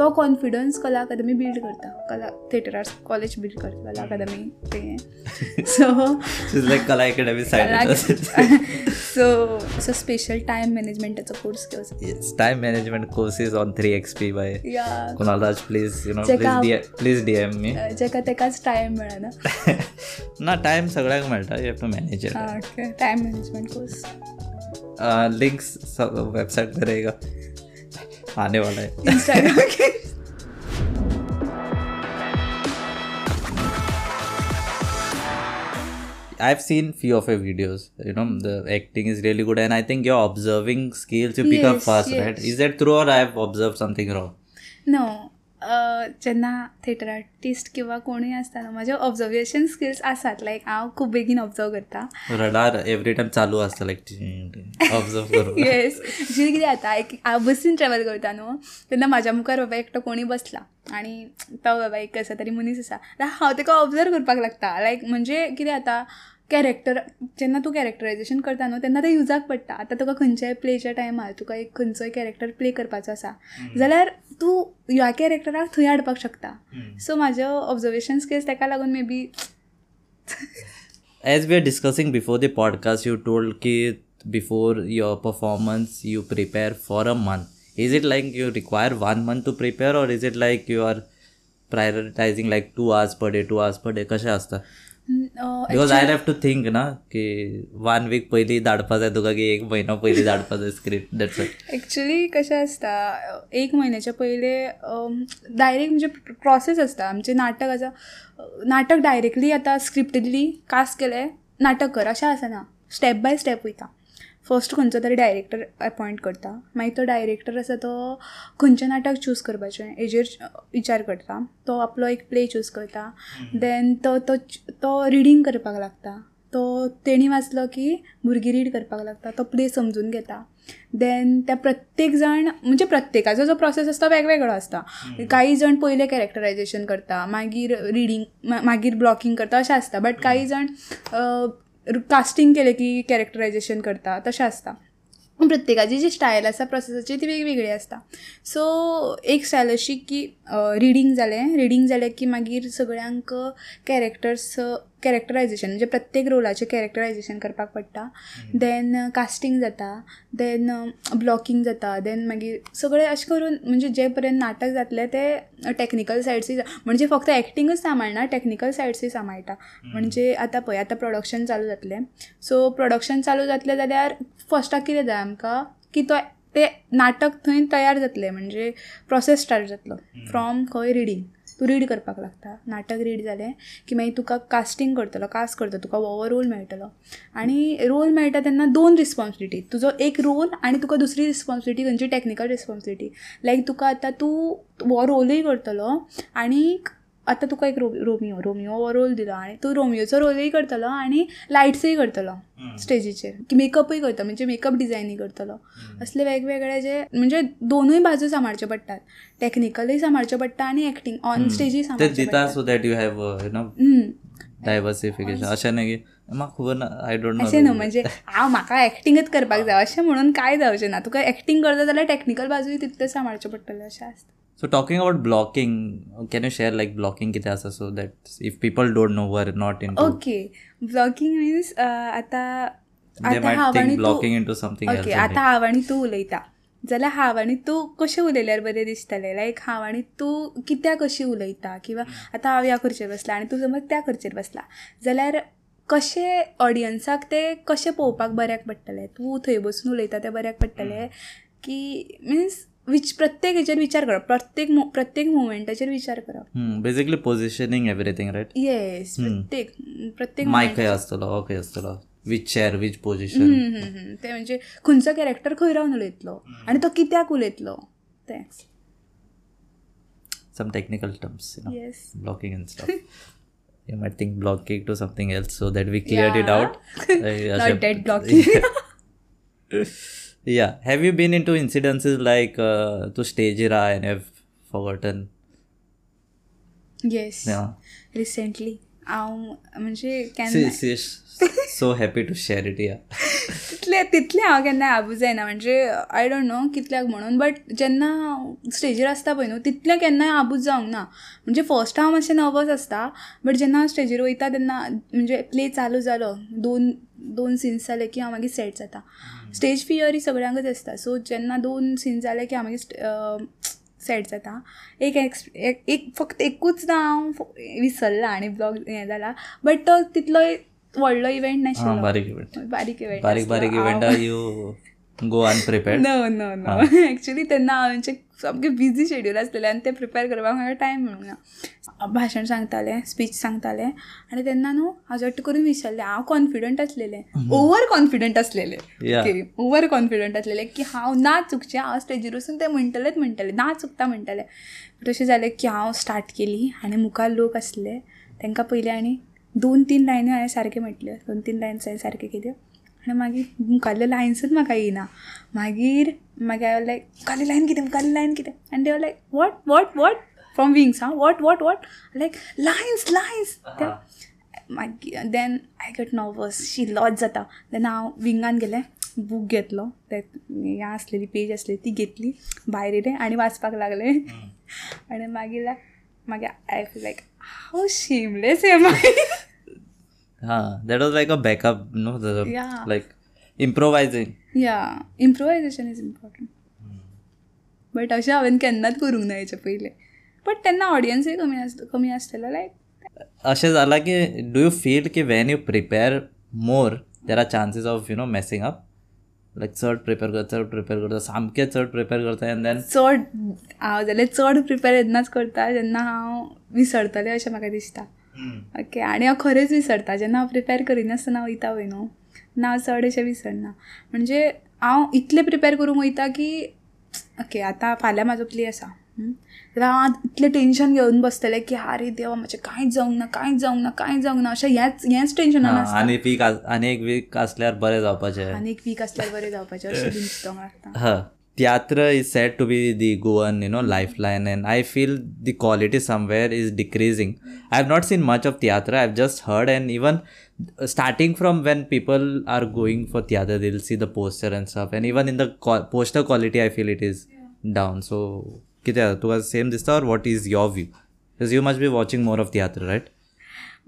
तो कॉन्फिडन्स कला अकादमी बिल्ड करता. कला थिएटर आर्ट्स कॉलेज बिल्ड करता कला अकादमी ते. So like Kala side so so special time मॅनेजमेंटाचो course घेवचो time management courses on three X P by या. Kunal Raj please you know please please D M me जेका तेकाच time मेळना ना time सगळ्याक मेळटा you have to manage time management course links website पे रहेगा आने वाला है Instagram I've seen few of your videos. You know, the acting is really good, and I think your observing skills you pick up fast, yes. right? Is that true, or I've observed something wrong? No जेन्ना theatre artist किंवा कोणूय आसता न्हू म्हाजे observation skills आसात लायक हांव खूब बेगीन ऑब्जर्व करता. रडार एवरी टाइम चालू असतं लाईक ऑब्झर्व करून. येस जी कितें जाता एक हांव बसीन ट्रॅवल करता न्हू तेन्ना म्हाज्या मुखार बाबा एकटो कोणी बसला आनी तो बाबा एक कसो तरी मनीस आसा जाल्यार हांव ताका ऑब्जर्व करपाक लागता? लायक म्हणजे कितें जाता कॅरेक्टर जेव्हा तू कॅरेक्टरायजेशन करता न्हू तेव्हा ते युजाक पडटा आता तुका खंयच्याय प्लेच्या टायमार तुका एक खंयचोय कॅरेक्टर प्ले करपाचो आसा. जाल्यार तूं ह्या कॅरेक्टराक थंय हाडपाक शकता. सो म्हाजो ऑब्जर्वेशन स्किल्स ताका लागून maybe as we are discussing before the podcast you told की before your performance you prepare for a month is it like you require one month to prepare or is it like are prioritising like two hours per day two hours per day कशें आसता because I have to think ना की one weak पयलीं धाडपा जाय तुका की एक म्हयनो पयलीं धाडपा जाय स्क्रिप्ट दॅट्स इट एक्च्युली कशें आसता एक म्हयन्याच्या पयले डायरेक्ट म्हणजे प्रोसेस आसता आमचें नाटक आसा नाटक डायरेक्टली आतां स्क्रिप्ट दिली कास्ट केलें नाटक कर अशें आसना स्टेप बाय स्टेप वयता फर्स्ट खंयचो तरी डायरेक्टर अपॉयंट करता. मागीर तो डायरेक्टर आसा तो खंयचें नाटक चूज करपाचें हेजेर विचार करता. तो आपलो एक प्ले चूज करता. देन तो तो तो रिडींग करपाक लागता. तो तेणी वाचलो की भुरगीं रीड करपाक लागता. तो प्ले समजून घेता. देन त्या प्रत्येक जाण म्हणजे प्रत्येकाचो जो प्रोसेस आसता वेगवेगळो आसता काही जण पयले कॅरेक्टरायजेशन करता. मागीर रिडींग मागीर ब्लॉकिंग करता अशें आसता बट काही जण कास्टिंग केलें की कॅरेक्टरायजेशन करता तशें आसता प्रत्येकाची जी स्टायल आसा प्रोसेसाची ती वेगवेगळी आसता सो एक स्टायल अशी की रिडींग जालें रिडींग जालें की मागीर सगळ्यांक कॅरेक्टर्स कॅरेक्टरायजेशन म्हणजे प्रत्येक रोलाचें कॅरेक्टरायजेशन करपाक पडटा. देन कास्टींग जाता. देन ब्लॉकिंग जाता. देन मागीर सगळें अशें करून म्हणजे जे पर्यंत नाटक जातलें ते टॅक्निकल सायड्सूय म्हणजे फक्त एक्टिंगूच सांबाळना टॅक्निकल सायड्सूय सांबाळटा म्हणजे आतां पळय आतां प्रोडक्शन चालू जातलें. सो प्रोडक्शन चालू जातलें जाल्यार फस्टाक कितें जाय आमकां? की तो ते नाटक थंय तयार जातलें म्हणजे प्रोसेस स्टार्ट जातलो. फ्रॉम खंय रिडींग तूं रीड करपाक लागता. नाटक रीड जालें की मागीर तुका कास्टींग करतलो कास्ट करतलो तुका हो रोल मेळटलो. आनी रोल मेळटा तेन्ना दोन रिस्पॉन्सिबिलिटी तुजो एक रोल आनी तुका दुसरी रिस्पॉन्सिबिलिटी खंयची टॅक्निकल रिस्पॉन्सिबिलिटी लायक तुका आतां तूं वो रोलूय करतलो आनीक आतां तुका एक रोमियो रोमियो हो रोल दिलो आनी तूं रोमियोचो रोलूय करतलो आनी लायट्सूय करतलो स्टेजीचेर की मेकअपूय करता म्हणजे मेकअप डिझायनूय करतलो. असले वेगवेगळे जे म्हणजे दोनूय बाजू सांबाळच्यो पडटात टॅक्निकलूय सांबाळचें पडटा आनी एक्टींग ऑन स्टेजीय सांबाळचें. डायवर्सिफिकेशन अशें न्ही की म्हाका खबर ना आय डोंट अशें न्हू नो म्हणजे हांव म्हाका एक्टिंगच करपाक जाय अशें म्हणून काय जावचें ना तुका एक्टिंग करता जाल्यार टॅक्निकल बाजूय तितलें सांबाळचें पडटलें अशें आसता so talking about blocking can you share like blocking कितें आसा so that if people don't know वर not in okay blogging means आतां आतां हांव आनी तूं ब्लॉकिंग आतां हांव आनी उलयता. जाल्यार हांव आनी तूं कशें उलयल्यार बरें दिसतलें? लायक हांव आनी तूं कित्याक कशी उलयता? किंवां आतां हांव ह्या खुर्चेर बसला आनी तूं समज त्या खुर्चेर बसला. जाल्यार कशें ऑडियन्साक तें कशें पळोवपाक बऱ्याक पडटलें? तूं थंय बसून उलयता तें बऱ्याक पडटलें. की मिन्स विच प्रत्येक हेचेर विचार करप प्रत्येक प्रत्येक मुवमेंटाचेर विचार करप basically positioning everything right yes प्रत्येक प्रत्येक मायक खंय आसतलो हो खंय आसतलो वीच चेअर वीच हम्म. ते म्हणजे खंयचो कॅरेक्टर खंय रावन उलयतलो आनी तो कित्याक उलयतलो तें some technical terms you know. Yes blocking and stuff. You might think blocking to something else so that we cleared it Yeah. out. Not dead blocking. yeah. Have you been into incidences like uh, to stage ira and have forgotten? Yes yeah. Recently हांव म्हणजे केन्ना so happy to share it या तितले तितले हांव केन्ना आबू जायना म्हणजे I don't no कितल्याक म्हणून बट जेन्ना स्टेजीर आसता पळय न्हू तितले केन्नाय आबूज जावंक ना. म्हणजे फर्स्ट हांव मातशें नर्वस आसता बट जेन्ना हांव स्टेजीर वयता तेन्ना म्हणजे प्ले चालू जालो दोन दोन सीन्स जाले की हांव मागीर सेट जाता स्टेज फियर ही सगळ्यांकच आसता सो जेन्ना दोन सीन्स जाले की मागीर सेट जाता एक एक्स एक फक्त एकूचदा हांव विसरला आनी ब्लॉग हें जाला बट तो तितलो व्हडलो इव्हेंट नाशिल्लो बारीक इव्हेंट बारीक इव्हेंट बारीक बारीक event you go unprepared no no no actually तेन्ना हांवें सामकें बिजी शेड्यूल आसलेलें आनी तें प्रिपेर करपाक म्हाका टायम मेळूंक ना भाशण सांगतालें स्पीच सांगतालें आनी तेन्ना न्हू हांव झट्ट करून विसरलें हांव कॉन्फिडंट आसलेलें. ओवर कॉन्फिडंट आसलेलें. ओके ओवर कॉन्फिडंट आसलेलें की हांव ना चुकचें हांव स्टेजीर वचून तें म्हणटलेंच म्हणटलें ना चुकता म्हणटलें. तशें जालें की हांव स्टार्ट केली आनी मुखार लोक आसले. तांकां पयलीं आनी दोन तीन लायन्यो हांवें सारक्यो म्हटल्यो दोन तीन लायन्स हांवें सारक्यो केल्यो आनी मागीर मुखारल्यो लायन्सूच म्हाका येयना. मागीर मागीर हांवें लायक मुखारली लायन कितें मुखारली लायन कितें? आनी देव like what what what from wings हां what what what like lions lions! मागीर देन आय गेट नर्वस शी लॉज जाता. देन हांव विंगान गेलें बूक घेतलो. ते हें आसलेली पेज आसली ती घेतली. भायर येयलें आनी वाचपाक लागलें. आनी मागीर मागीर I feel like how shameless am I हां that was like a backup no. Like improvising या इम्प्रोवायझेशन इज इम्पॉर्टंट बट अशें हांवें केन्नाच करूंक ना हेचे पयलीं बट तेन्ना ऑडियन्सूय कमी कमी आसलेलो लायक अशें जाला की डू यू फील की when you prepare more there are chances of you know messing up like चड प्रिपेर करता चड प्रिपेर करता सामकें चड प्रिपेर करता एन देन चड हांव जाल्यार चड प्रिपेर येदनाच करता जेन्ना हांव विसरतलें अशें म्हाका दिसता. ओके आनी हांव खरेंच विसरता जेन्ना हांव प्रिपेर करिनासतना वयता पळय न्हू ना. चड अशें विसरना म्हणजे हांव इतलें प्रिपेर करूंक वयता की ओके आतां फाल्यां म्हाजो प्ले आसा जाल्यार हांव इतलें टेंशन घेवन बसतलें की आरे देवा म्हाजें कांयच जावंक ना कांयच जावंक ना कांयच जावंक ना अशें हेंच हेंच टेंशनान आनी वीक आनी एक वीक आसल्यार बरें जावपाचें. आनी एक वीक आसल्यार बरें जावपाचें अशें चिंतोंक लागता हय theatre is said to be the goan you know lifeline and i feel the quality somewhere is decreasing i have not seen much of theatre i've just heard and even starting from when people are going for theatre they'll see the poster and stuff and even in the co- poster quality i feel it is down so कितें जाता तुका same दिसता और what is your view because you must be watching more of theatre right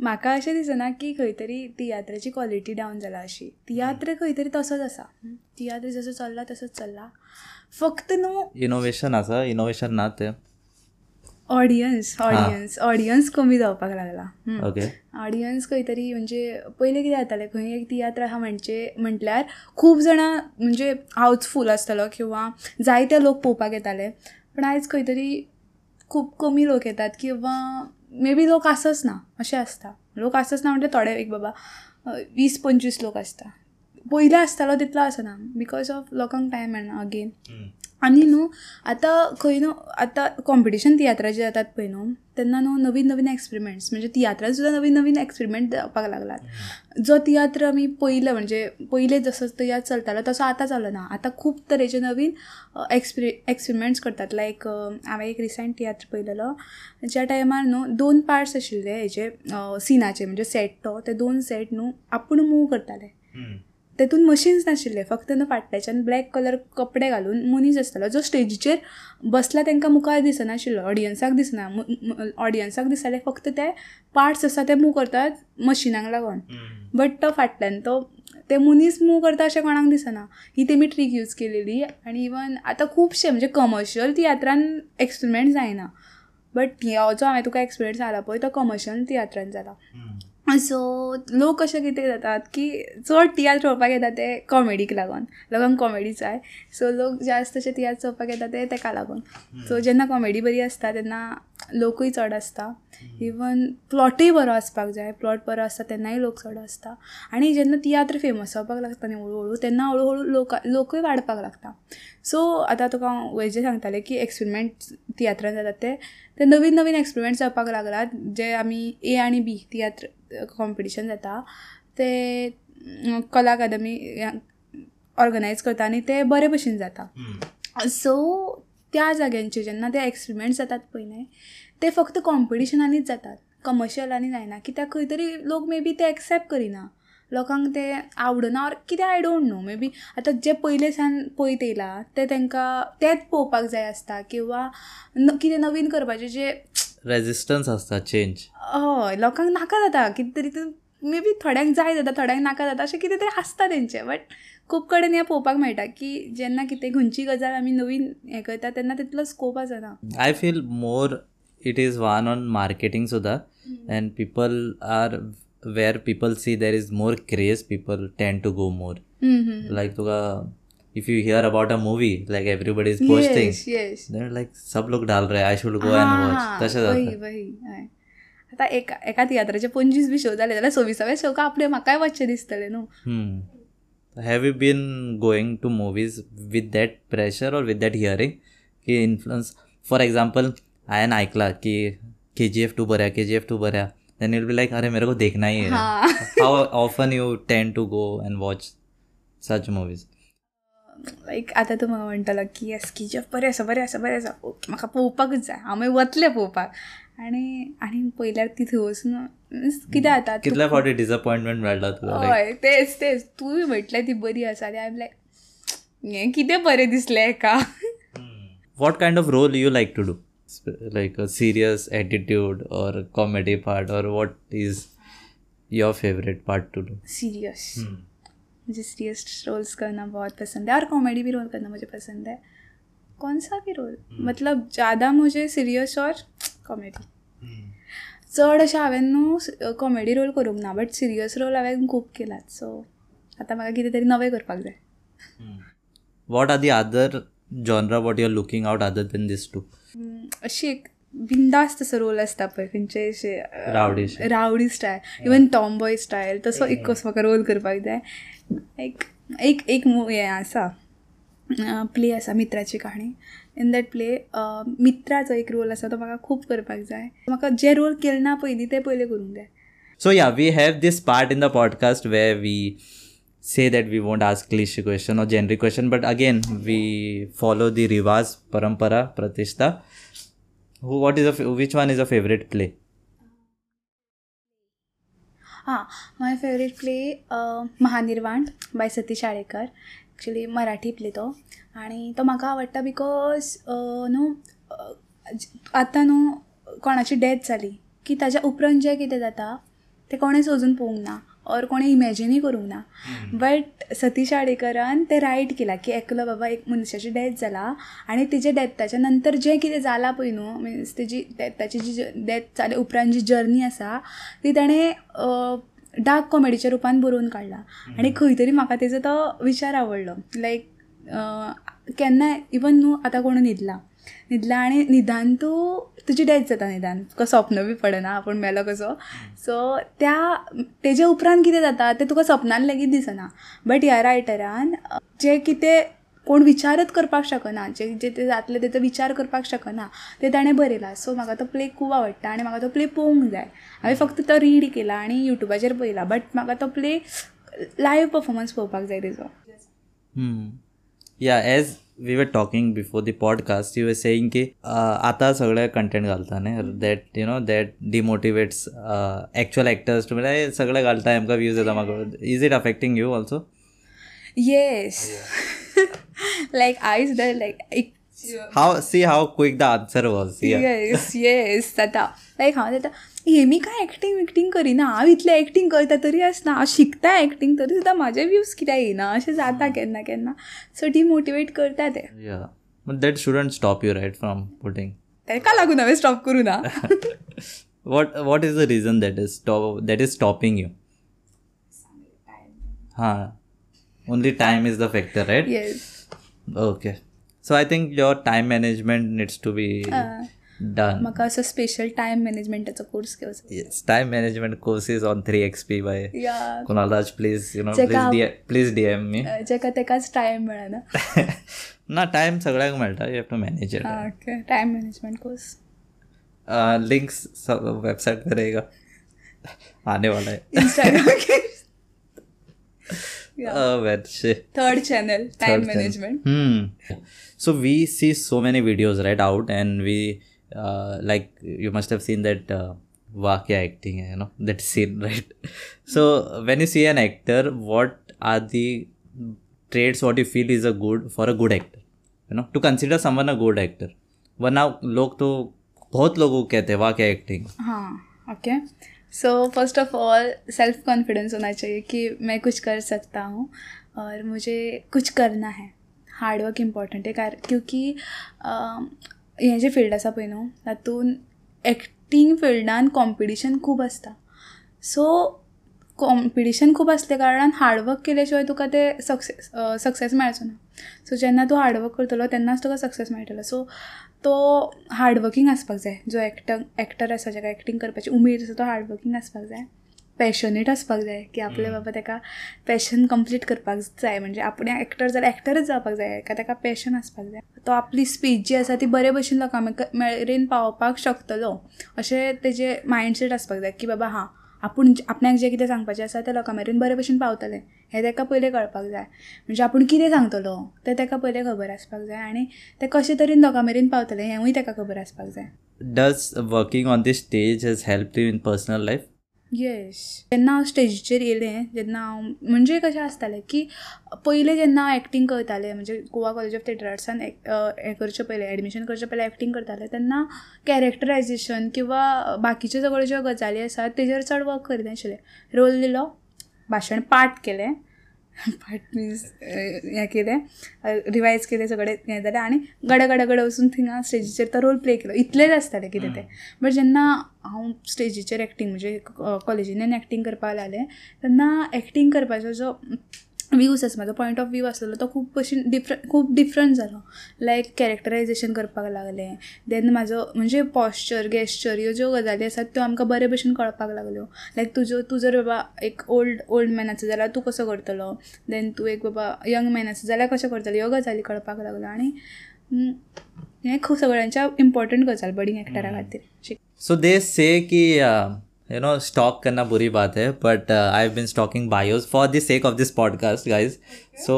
म्हाका अशें दिसना की खंय तरी तियात्राची क्वॉलिटी डावन जाला अशी तियात्र खंय तरी तसोच आसा तियात्र जसो चल्ला तसोच चल्ला फक्त न्हू इनोवेशन आसा इनोवेशन ना ते. ऑडियन्स ऑडियन्स ऑडियन्स कमी जावपाक लागला. ओके ऑडियन्स खंय तरी म्हणजे पयलीं कितें जातालें खंय एक तियात्र आहा म्हणजे म्हटल्यार खूब जाणां म्हणजे हावजफूल आसतालो किंवा जायते लोक पळोवपाक येताले. पण आयज खंय तरी खूब कमी लोक येतात किंवा मे बी लोक आसच ना अशें आसता लोक आसच ना म्हणजे थोडे एक बाबा वीस पंचवीस लोक आसता पयलीं आसतालो तितलो आसना बिकॉज ऑफ लोकांक टायम मेळना अगेन आनी न्हू आतां खंय न्हू आतां कॉम्पिटिशन तियात्राचे जातात पळय न्हू तेन्ना न्हू नवीन नवीन एक्सपेरिमेंट्स म्हणजे तियात्रान सुद्दां नवीन नवीन एक्सपेरिमेंट जावपाक लागलात. जो तियात्र आमी पयले म्हणजे पयले जसो तियात्र चलतालो तसो आतां चलना आतां खूब तरेचे नवीन एक्सपिरि एक्सपेरिमेंट्स करतात. लायक हांवें एक रिसंट तियात्र पळयलेलो ज्या टायमार न्हू दोन पार्ट्स आशिल्ले हेजे सिनाचे म्हणजे सेट तो ते दोन सेट न्हू आपूण मूव करताले. तेतून मशीन्स नाशिल्ले. फक्त न्हू फाटल्याच्यान ब्लॅक कलर कपडे घालून मनीस आसतालो जो स्टेजीचेर बसला तांकां मुखार दिसनाशिल्लो ऑडियन्साक दिसना. ऑडियन्साक दिसताले फक्त ते पार्ट्स आसा ते मूव करतात मशिनाक लागून. बट तो फाटल्यान तो ते मनीस मूव करता अशें कोणाक दिसना. ही तेमी ट्रीक यूज केलेली. आनी इवन आतां खुबशे म्हणजे कमर्शियल तियात्रान एक्सपेरिमेंट जायना. बट हो जो हांवें तुका एक्सपिरियन्स जाला पळय तो कमर्शियल तियात्रान जाला सो लोक अशे कितें जातात की चड तियात्र पळोवपाक येता ते कॉमेडीक लागून. लोकांक कॉमेडी जाय सो लोक जास्त अशे तियात्र चोवपाक येता ते तेका लागून. सो जेन्ना कॉमेडी बरी आसता तेन्ना लोकूय चड आसता इवन प्लॉटूय बरो आसपाक जाय. प्लॉट बरो आसता तेन्नाय लोक चड आसता आनी जेन्ना तियात्र फेमस जावपाक लागता न्ही हळू हळू तेन्ना हळू हळू लोक लोकूय वाडपाक लागता. सो आतां तुका हांव हेजें सांगतालें की एक्सपेरिमेंट तियात्रान जातात ते. ते नवीन नवीन एक्सपेरिमेंट जावपाक लागलात जे आमी ए आनी बी तियात्र कॉम्पिटिशन जाता. ते कला अकादमी ऑर्गनायज करता आनी ते बरे भशेन जाता. सो त्या जाग्यांचेर जेन्ना ते एक्सपेरिमेंट्स जातात पळय न्हय ते फक्त कॉम्पिटिशनांनीच जातात. कमर्शियलांनी जायना कित्याक खंय तरी लोक मे बी ते एक्सेप्ट करिना. लोकांक ते आवडना ऑर कितें I don't know maybe आतां जे पयले सान पळयत येयला ते तांकां तेंच पळोवपाक जाय आसता किंवा कितें नवीन करपाचें जे रेजिस्टन्स आसता चेंज हय लोकांक नाका जाता कितें तरी मे बी थोड्यांक जाय जाता थोड्यांक नाका जाता अशें कितें तरी आसता तेंचें. बट खूब कडेन हें पळोवपाक मेळटा की जेन्ना कितें खंयची गजाल आमी नवीन हें करता तेन्ना तितलो स्कोप आसना. More it is one on marketing Sudha and people are where people see there is more craze people tend to go more. हम्म, हम्म. like Tuka if you hear about a movie like everybody is posting Yes, yes. they're like सब लोग डाल रहे I should go and हां, watch तशें वही वही आतां एका एका तियात्राचे पंचवीस बी शो जाले जाल्यार सव्वीसाव्या शोका आपले म्हाकाय वचचें दिसतलें न्हू hmm. have you been going to movies with that pressure or with that hearing की influence for example हांवें ऐकला की के जी एफ टू बऱ्या के जी एफ टू बऱ्या देन विल बी लाईक अरे मेरे को देखना ही है हां how often you tend to go and watch such movies like आतां तूं म्हाका म्हणटलो की येस की जफ बरें आसा बरें आसा बरें आसा ओके म्हाका पळोवपाकूच जाय हांव मागीर वतलें पळोवपाक आनी आनी पयल्यार ती थंय वचून कितें जाता तूं- कितल्या फावटी डिसअपॉइंटमेंट मेळटा लायक हय तेच तेच. तुवें म्हटलें ती बरी आसा आय एम लायक हें कितें बरें दिसलें हेका what kind of role you like to do like a serious attitude और कॉमेडी पार्ट और what is your favourite part to do serious मुझे सीरियस रोल्स करना बहुत पसंद है और कॉमेडी भी रोल करना मुझे पसंद है। कौन सा भी रोल? मतलब ज़्यादा मुझे सीरियस और कॉमेडी चड अशें हांवें न्हू कॉमेडी रोल करूंक ना बट सिरियस रोल हांवें खूब केलात सो आतां म्हाका कितें तरी नवें करपाक जाय. What are the other genre what you are looking out other than this too अशी एक बिंदास्त रोल असता पण खंचे असे रावडी style even tomboy style तसो एक कसो रोल करपाक जाय. एक एक हें आसा प्ले आसा मित्राची काणी इन दॅट प्ले मित्राचो एक रोल आसा तो म्हाका खूब करपाक जाय. म्हाका जे रोल केले ना पयली ते पयले करूंक जाय. So yeah we have this part in the podcast way we say that we won't ask cliché question or generic question but again we follow the रिवाज परंपरा प्रतिश्ठा Who, what is a, f- which one is a favorite play? हां my favourite play Mahanirvan by Satish Alekar. Actually Marathi play तो. आणि तो म्हाका आवडटा because न्हू आतां न्हू कोणाची डेथ जाली की ताच्या उपरांत जें कितें जाता तें कोणेंच अजून पळोवंक ना. और कोणें इमॅजिनूय करूंक ना. बट सतीश शाळेकरान तें रायट केलां की एकलो बाबा एक मनशाची डेथ जाला आनी तेजे डेथाच्या नंतर जें कितें जालां पळय न्हू मिन्स तेजी डेथाची जी डेथ जाले उपरांत जी जर्नी आसा ती ताणें डार्क कॉमेडीच्या रुपान बरोवन काडला आनी खंय तरी म्हाका तेजो तो विचार आवडलो. लायक केन्नाय इवन न्हू आतां कोण न्हिदला न्हिदला आनी निदान तूं तुजी डेथ जाता निदान. तुका स्वप्न बी पडना आपूण मेलो कसो. सो त्या तेजे उपरांत कितें जाता तें तुका सपनान लेगीत दिसना. बट ह्या रायटरान जें कितें कोण विचारच करपाक शकना जे जे ते जातले तेचो विचार करपाक शकना ते ताणें बरयला. सो म्हाका तो प्ले खूब आवडटा आनी म्हाका तो प्ले पळोवंक जाय. हांवें फक्त तो रीड केला आनी युट्यूबाचेर पळयला. बट म्हाका तो प्ले लायव्ह परफॉर्मन्स पळोवपाक जाय तेजो. Hmm. Yeah, we were talking before the podcast, you were saying की आता सगळे कंटेंट घालता न्ही that you know that demotivates actual actors too म्हणजे सगळे घालता आमकां व्ह्यूज येता म्हाका is it affecting you also yes like eyes the like how see how quick the answer was yes yes जाता लायक हांव जाता हेमी काय एक्टींग विक्टींग करिना? हांव इतलें एक्टींग करता तरी आसना हांव शिकता एक्टींग तरी सुद्दां म्हाजे व्यूज कित्याक येयना अशें जाता केन्ना केन्ना. सो डिमोटिवेट करता ते. Yeah that shouldn't stop you right from putting ताका लागून हांवें स्टॉप करूं ना. What what is the reason that is stop that is stopping you? Ha only time is the factor right? येस okay. So i think your time management needs to done म्हाका असं special time मॅनेजमेंटाचा course घेऊ time management courses on three XP by कुणालाच please you know please D M me जेका तेकाच time मेळ ना ना टायम सगळ्याक मेळटा you have to manage it okay time management course links website पर येगा आने वाला है Instagram K third channel time management so we see so many videos right out and we uh, like you must have seen that uh, वाह क्या acting है you know that scene right so when you see an actor what are the traits what you feel is a good for a good actor you know to consider someone a good actor वरना लोग तो बहुत लोगों को कहते हैं वाह क्या एक्टिंग हाँ okay so first of all self confidence होना चाहिए कि मैं कुछ कर सकता हूँ और मुझे कुछ करना है। हार्डवर्क इम्पॉर्टंट आहे कार क्योंकि अं, हें जें फिल्ड आसा पळय न्हू तातूंत एक्टींग फिल्डान कॉम्पिटिशन खूब आसता सो कॉम्पिटिशन खूब आसले कारणान हार्डवर्क केल्या शिवाय तुका ते सक्सेस सक्सेस मेळचो ना. सो जेन्ना तूं हार्डवर्क करतलो तेन्नाच तुका सक्सेस मेळटलो. सो तो हार्डवर्कींग आसपाक जाय. जो एक्टर एक्टर आसा जाका एक्टींग करपाची उमेद आसा तो हार्डवर्कींग आसपाक जाय. पॅशनेट आसपाक जाय की आपले बाबा ताका पॅशन कंप्लीट करपाक जाय. म्हणजे आपण एक्टर जाल्यार एक्टरच जावपाक जाय का ताका पॅशन आसपाक जाय. तो आपली स्पीच जी आसा ती बरे भशेन लोकां मेरेन पावपाक शकतलो अशें तेजें मायंडसेट आसपाक जाय की बाबा हां आपूण आपणाक जें कितें सांगपाचें आसा तें लोकां मेरेन बरे भशेन पावतलें. हें ताका पयलें कळपाक जाय. म्हणजे आपूण कितें सांगतलो तें ताका पयलें खबर आसपाक जाय आनी तें कशें तरेन लोकां मेरेन पावतलें हेंवूय ताका खबर आसपाक जाय. Does working on the stage has help you in personal life yes जेन्ना हांव स्टेजीचेर येयलें जेन्ना हांव म्हणजे कशें आसतालें की पयलें जेन्ना हांव एक्टींग करतालें म्हणजे गोवा कॉलेज ऑफ थिएटर आर्ट्सान हें करचे पयलें एडमिशन करचे पयलें एक्टींग करतालें तेन्ना कॅरेक्टरायजेशन किंवा बाकीच्यो सगळ्यो ज्यो गजाली आसात तेजेर चड वर्क करिनाशिल्लें रोल दिलो भाशण पाठ केलें. पाठ मिन्स हें केलें रिवायज केलें सगळें हें जालें आनी गडे गडे गडे वचून थिंगा स्टेजीचेर तो रोल प्ले केलो इतलेंच आसतालें कितें तें बट जेन्ना हांव स्टेजीचेर एक्टींग म्हणजे कॉलेजींतल्यान एक्टींग करपाक लागलें तेन्ना एक्टींग करपाचो जो व्यूज आसा म्हाजो पॉयंट ऑफ व्यू आसलेलो तो खूब भशेन डिफरंट खूब डिफरंट जालो लायक कॅरेक्टरायजेशन करपाक लागलें. देन म्हाजो म्हणजे पॉस्चर गॅस्चर ह्यो ज्यो गजाली आसात त्यो आमकां बरे भशेन कळपाक लागल्यो. लायक तुजो तूं जर बाबा एक ओल्ड ओल्ड मॅन आसा जाल्यार तूं कसो करतलो? देन तूं एक बाबा यंग मॅन आसा जाल्यार कशें करतलो? ह्यो गजाली कळपाक लागल्यो. आनी हें खूब सगळ्यांच्या इम्पॉर्टंट गजाल बडींग एक्टरा खातीर. सो दे से कि यू नो स्टॉक करना बुरी बात है but I have been stalking bios for the sake of this podcast guys so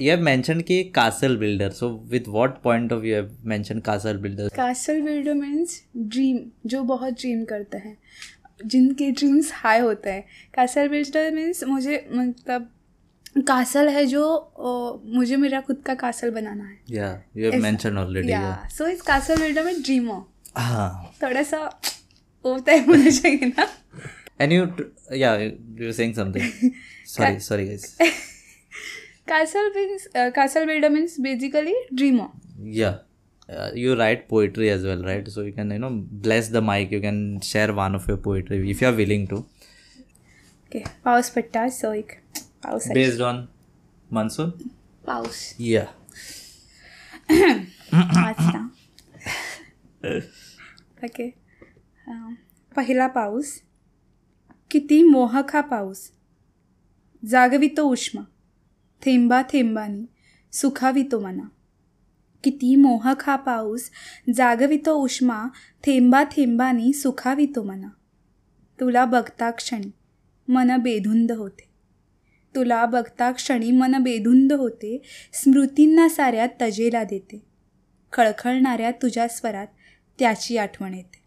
you have mention कि castle builder so with what point of view have mention castle builder castle builder means dream जो बहुत dream करते हैं जिनके dreams हाई होते हैं। Castle builder means मुझे मतलब कासल है जो अ, मुझे मेरा खुद का कासल बनाना है। Yeah you have mention already yeah so is castle builder में ड्रीमर हाँ। थोड़ा सा होता है होना चाहिए ना and you yeah you were saying something sorry sorry guys castle means castle builder means basically dreamer yeah uh, you write poetry as well right so you can you know bless the mic you can share one of your poetry if you are willing to okay पाऊस पडटा so एक पाऊस आहे. based on monsoon पाऊस yeah वाचता okay अं, पहिला पाऊस किती मोहक हा पाऊस. जागवितो उष्मा थेंबा थेंबानी सुखावितो मना. किती मोहक हा पाऊस जागवितो उष्मा थेंबा थेंबानी सुखावितो मना. तुला बघता क्षणी मन बेधुंद होते. तुला बघता क्षणी मन बेधुंद होते स्मृतींना साऱ्या तजेला देते. खळखळणाऱ्या तुझ्या स्वरात त्याची आठवण येते.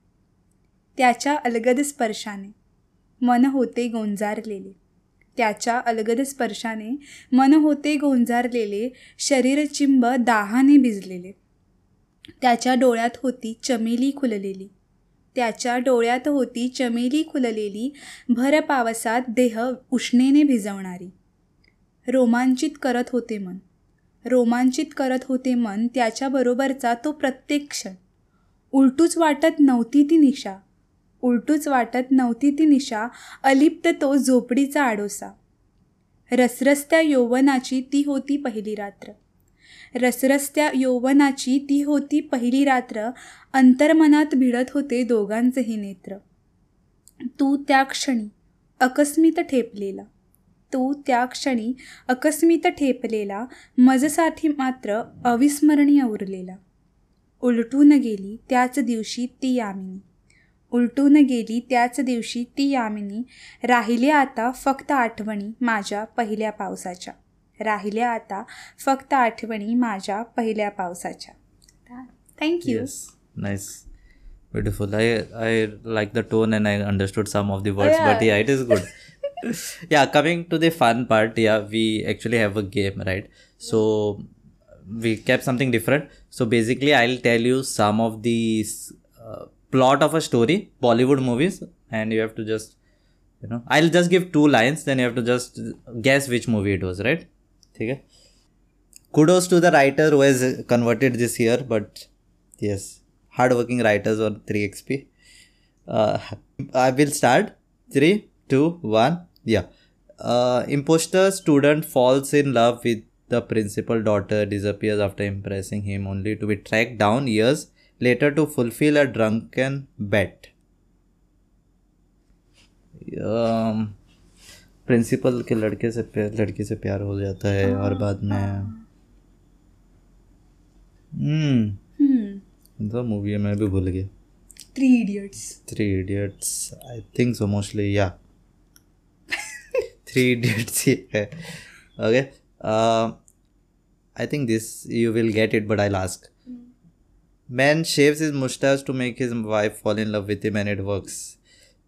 त्याच्या अलगद स्पर्शाने मन होते गोंजारलेले. त्याच्या अलगद स्पर्शाने मन होते गोंजारलेले शरीरचिंब दाहाने भिजलेले. त्याच्या डोळ्यात होती चमेली खुललेली. त्याच्या डोळ्यात होती चमेली खुललेली भर पावसात देह उष्णेने भिजवणारी. रोमांचित करत होते मन. रोमांचित करत होते मन त्याच्याबरोबरचा तो प्रत्येक क्षण. उलटूच वाटत नव्हती ती निशा. उलटूच वाटत नव्हती ती निशा अलिप्त तो झोपडीचा आडोसा. रसरस्त्या यौवनाची ती होती पहिली रात्र. रसरस्त्या यौवनाची ती होती पहिली रात्र अंतर्मनात भिडत होते दोघांचेही नेत्र. तू त्या क्षणी अकस्मित ठेपलेला. तू त्या क्षणी अकस्मित ठेपलेला मजसाठी मात्र अविस्मरणीय उरलेला. उलटून गेली त्याच दिवशी ती यामिनी. उलटून गेली त्याच दिवशी ती यामिनी राहिली आता फक्त आठवणी माझ्या पहिल्या पावसाच्या. राहिल्या आता फक्त आठवणी माझ्या पहिल्या पावसाच्या. Thank you nice beautiful I I like the tone and I understood some of the words but yeah it is good yeah coming to the fun part yeah we actually have a game right so we keep something different so basically I will tell you some of the plot of a story, Bollywood movies, and you have to just, you know, I'll just give two lines, then you have to just guess which movie it was, right? Okay. Kudos to the writer who has converted this year, but yes, hardworking writers on 3xp. Uh, I will start. Three, two, one. Yeah. Uh, imposter student falls in love with the principal daughter, disappears after impressing him, only to be tracked down years later to fulfill a drunken bet. Um, principal के लड़के से लड़की से प्यार हो जाता है और बाद में हम्म. तो मूवी है मैं भी भूल गया। Three idiots three idiots I think so mostly yeah three idiots ही है। Okay I think this you will get it but I last man shaves is moustache to make his wife fall in love with him and it works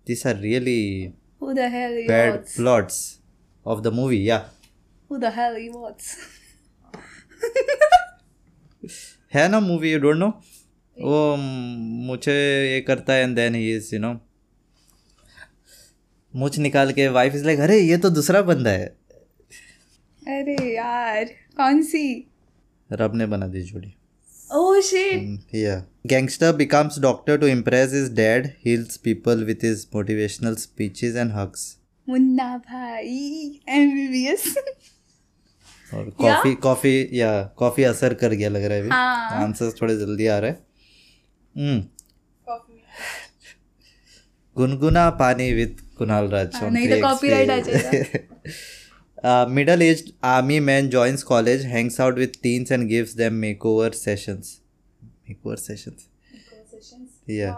this are really who the hell you bad plots of the movie yeah who the hell you watch है ना movie you don't know वो mm, मुझे ये करता है and then he is you know मुझ निकाल के wife is like अरे ये तो दूसरा बंदा है. अरे यार कौन सी? रब ने बना दी जोड़ी। Oh shit. Yeah gangster becomes doctor to impress his dad heals people with his motivational speeches and hugs Munna Bhai MBBS. और कॉफ़ी कॉफ़ी या कॉफ़ी असर कर गया लग रहा है हाँ। अभी आंसर्स थोड़े जल्दी आ रहे हैं हम्म गुनगुना पानी विद कुणाल राज हाँ, नहीं तो copyright आ जाएगा Middle age army man joins college hangs out with teens and gives them makeover sessions makeover sessions Yeah.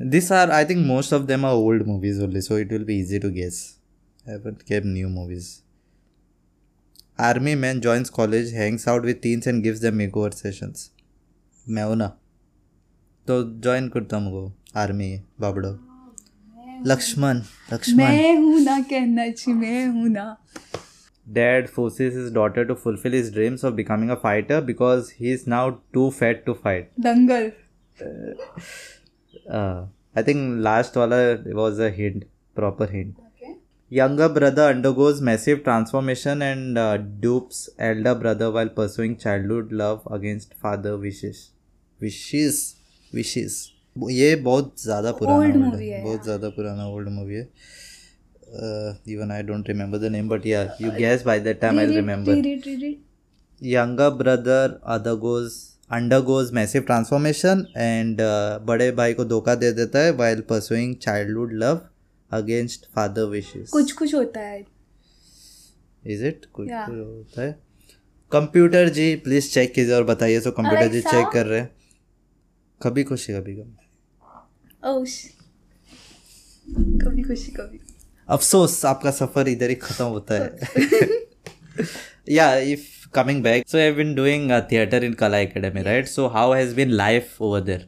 These are, I think, most of them are old movies only, so it will be easy to guess. I haven't kept new movies. Army man joins college, hangs out with teens, and gives them makeover sessions. मैं हूँ ना तो join करता हूँ वो army बाबड़ो Laxman Laxman मैं हूं ना कहना चाहिए मैं हूं ना Dad forces his daughter to fulfill his dreams of becoming a fighter because he is now too fat to fight. दंगल Uh, I think last wala was a hint, proper hint. Younger brother undergoes massive transformation and uh, dupes elder brother while pursuing childhood love against father wishes. Wishes, wishes. ये बहुत ज़्यादा पुराना old old, है बहुत ज़्यादा पुराना old movie है। Even I don't remember the name but yeah you guess by the time I remember younger brother अदगोज undergoes massive transformation and बड़े भाई को धोखा दे देता है while pursuing childhood love against father wishes कुछ कुछ होता है। इज़ इट कुछ होता है। कंप्यूटर जी प्लीज़ चेक कीजिए और बताइए तो कंप्यूटर जी चेक कर रहे हैं। कभी खुशी कभी कम कभी खुशी कभी। अफसोस आपका सफ़र इधर ही खत्म होता है। Yeah if coming back so have been doing theatre in Kala Academy right so how has been life over there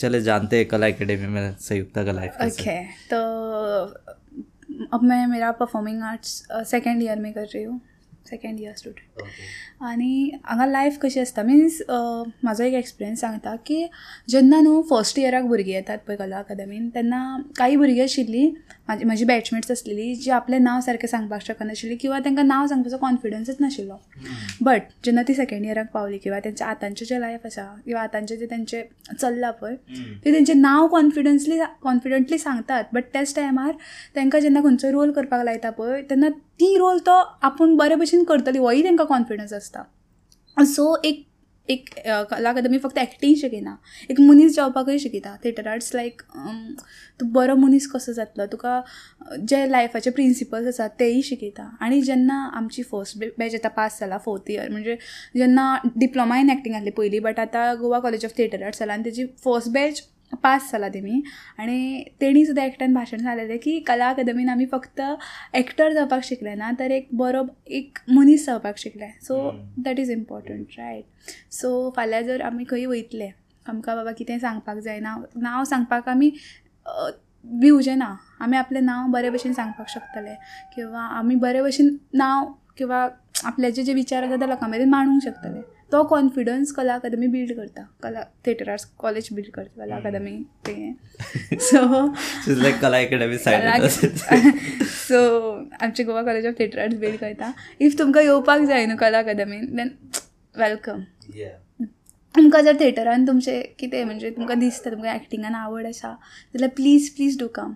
चले जानते हैं कला एकेडमी में संयुक्ता का लाइफ ओके तो अब मैं मेरा परफॉर्मिंग आर्ट्स सेकंड ईयर में कर रही हूँ। सेकंड इयर स्टुडंट आनी हांगा लायफ कशी आसता मिन्स म्हाजो एक एक्सपिरियन्स सांगता की जेन्ना न्हू फर्स्ट इयराक भुरगीं येतात पळय कला अकादमीन तेन्ना काही भुरगीं आशिल्लीं म्हाजी म्हजी बॅचमेट्स आसलेलीं जी आपलें नांव सारकें सांगपाक शकनाशिल्लीं किंवा तांकां नांव सांगपाचो कॉन्फिडन्सच नाशिल्लो बट जेन्ना ती सेकंड इयराक पावली किंवा तेंच्या आतांचें जें लायफ आसा किंवा आतांचें जें तेंचें चल्लां पळय ते तेंचें नांव कॉन्फिडन्सली कॉन्फिडंटली सांगतात. बट त्याच टायमार तांकां जेन्ना खंयचो रोल करपाक लायता पळय तेन्ना ती रोल तो आपूण बरे भशेन करतली होय तांकां कॉन्फिडन्स आसता सो एक एक कला अकादमी फक्त एक्टींग शिकयना एक मनीस जावपाकूय शिकयता थिएटर आर्ट्स लायक तूं बरो मनीस कसो जातलो? तुका जे लायफाचे प्रिंसिपल्स आसात तेय शिकयता आनी जेन्ना आमची फर्स्ट बॅच आतां पास जाला फोर्थ इयर म्हणजे जेन्ना डिप्लोमा इन एक्टींग आसली पयलीं बट आतां Goa College of Theatre Arts जाला आनी तेजी फर्स्ट बॅच पास जाला तेमी आनी तेणी सुद्दां एकट्यान भाशण घालेलें की कला अकादमीन आमी फक्त एक्टर जावपाक शिकले ना तर एक बरो एक मनीस जावपाक शिकले. So that is important right so फाल्यां जर आमी खंय वयतले आमकां बाबा कितें सांगपाक जाय नांव नांव सांगपाक आमी भिवचे ना. आमी आपलें नांव बरे भशेन सांगपाक शकतले. किंवां आमी बरे भशेन नांव किंवां आपल्याचे जे विचार आसा ते लोकां मेरेन मांडूंक शकतले. तो कॉन्फिडन्स कला अकादमी बिल्ड करता. कला थिएटर आर्ट्स कॉलेज बिल्ड करता. कला अकादमी तें. So Kala Academy side. So आमचे Goa College of Theatre Arts build करता. इफ तुमकां येवपाक जाय न्हू कला अकादमीन देन वेलकम. तुमकां जर थिएटरान तुमचें कितें म्हणजे तुमकां दिसता तुमकां एक्टिंगान आवड आसा जाल्यार प्लीज प्लीज डू कम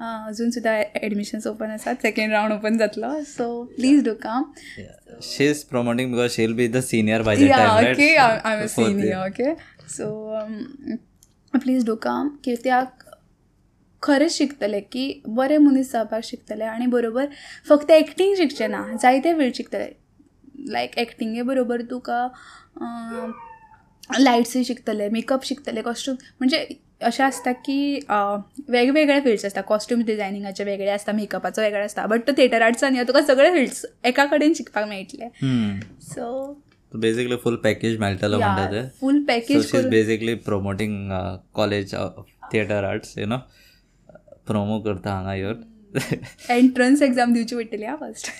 अजून सुद्दां एडमिशन्स ओपन आसात सेकेंड रावंड ओपन जातलो. So please do come yeah. She's promoting because she'll be the senior by the yeah time, right? Okay I am. Senior okay so please do come कित्याक खरेंच शिकतले की बरे मनीस जावपाक शिकतले आनी बरोबर फक्त एक्टींग शिकचें ना जायते फील्ड शिकतले लायक एक्टिंगे बरोबर तुका लायट्सूय शिकतले मेकअप शिकतले कॉस्ट्यूम म्हणजे अशा असतात की वेगवेगळ्या फील्ड्स असतात. कॉस्ट्युम डिझायनिंगाच्या वेगळ्या असतात मेकअपाचं वेगळं असतात बट थिएटर आर्टचा आणि तुका सगळे फील्ड्स एकाकडेन शिकपाक मेळटले सो बेसिकली फुल पॅकेज मेळटलो म्हणटा full package basically promoting college theatre arts you know promo करता हांगा युअर एंट्रन्स एक्झाम दिवची पडटली हा first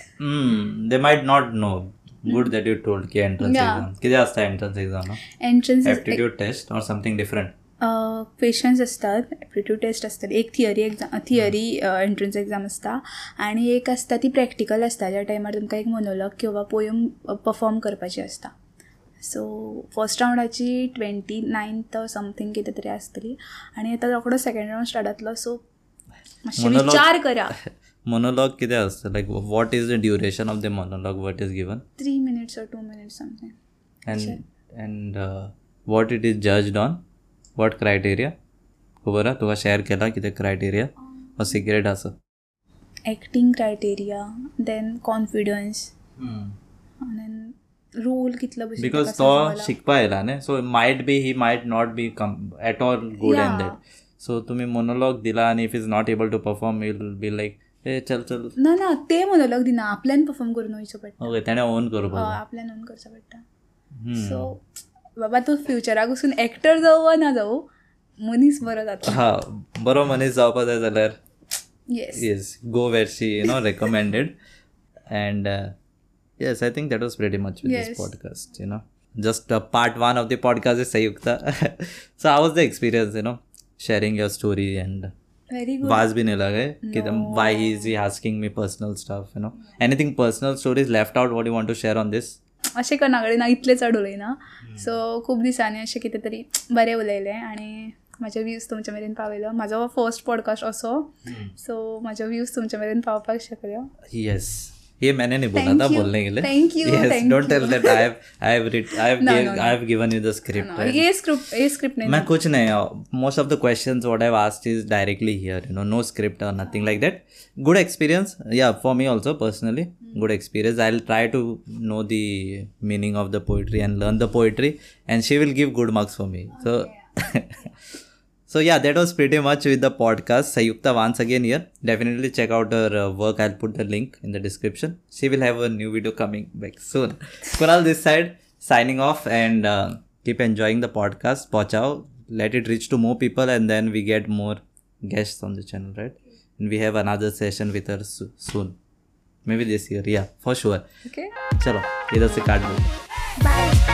they might not know good that you told की एंट्रन्स एक्झाम किती असता entrance exam entrance aptitude test or something different questions असतात aptitude test असतात. एक theory exam theory entrance exam असता. आणि एक असता ती प्रॅक्टिकल असता. ज्या टायमार तुमकां एक मोनोलॉग किंवा पोयम परफॉर्म करपाची असता. सो फर्स्ट रावंडाची ट्वेंटी नायन्थ समथींग कितें तरी आसतली आनी आतां रोखडो सेकंड रावंड स्टार्ट जातलो सो मातशें विचार करा. Monologue किती असतं? Like what is the duration of the monologue? What is given? Three minutes और two minutes something And and uh, what it is judged What criteria? खबर हा तुका शेअर केला कितें क्रायटेरिया or सिक्रेट आसा acting criteria then confidence role कितलो because तो. शिकपा येयला न्ही so might be he might not be come at all good. And that so तुमी मोनोलॉग दिला आनी if is not able to perform will be like a चल चल ना ना ते मोनोलॉग दिना आपल्यान परफॉर्म करून वयचो पडटा ओके तेणें ओन करपाक आपल्यान ओन करचो पडटा. सो बाबा तूं फ्युचराक वचून एक्टर जावं वा ना जावं मनीस बरो जाता. हा बरो मनीस जावपा जाय जाल्यार yes yes go where she you know recommended and yes I think that was pretty much with. Podcast you know just part one of the podcast is Samyukta so how was the experience you know sharing your story and very good वाज बी नाही लागे की why he is he asking me personal stuff you know anything personal stories left out what you want to share on this अशें कोणा कडेन ना इतले चड उलयना सो खूब दिसांनी अशें कितें तरी बरें उलयलें आनी म्हाजे व्यूज तुमचे मेरेन पावयलो म्हाजो फर्स्ट पॉडकास्ट असो. सो म्हाजे व्यूज तुमचे मेरेन पावपाक शकल्यो यस ये मैंने नहीं बोला था. बोलने के लिए i have i have writ, i have No, gave, no, no. i have given you the script right? ये स्क्रिप्ट ये स्क्रिप्ट नाही मैं कुछ नहीं most of the questions what I asked is directly here you know no script or nothing like that good experience yeah for me also personally good experience i'll try to know the meaning of the poetry and learn the poetry and she will give good marks for me so so yeah that was pretty much with the podcast sayukta once again here definitely check out her uh, work i'll put the link in the description she will have a new video coming back soon kunal this side signing off and uh, keep enjoying the podcast pachao let it reach to more people and then we get more guests on the channel right and we have another session with her so- soon maybe this year yeah for sure okay चलो इधर से काट दो bye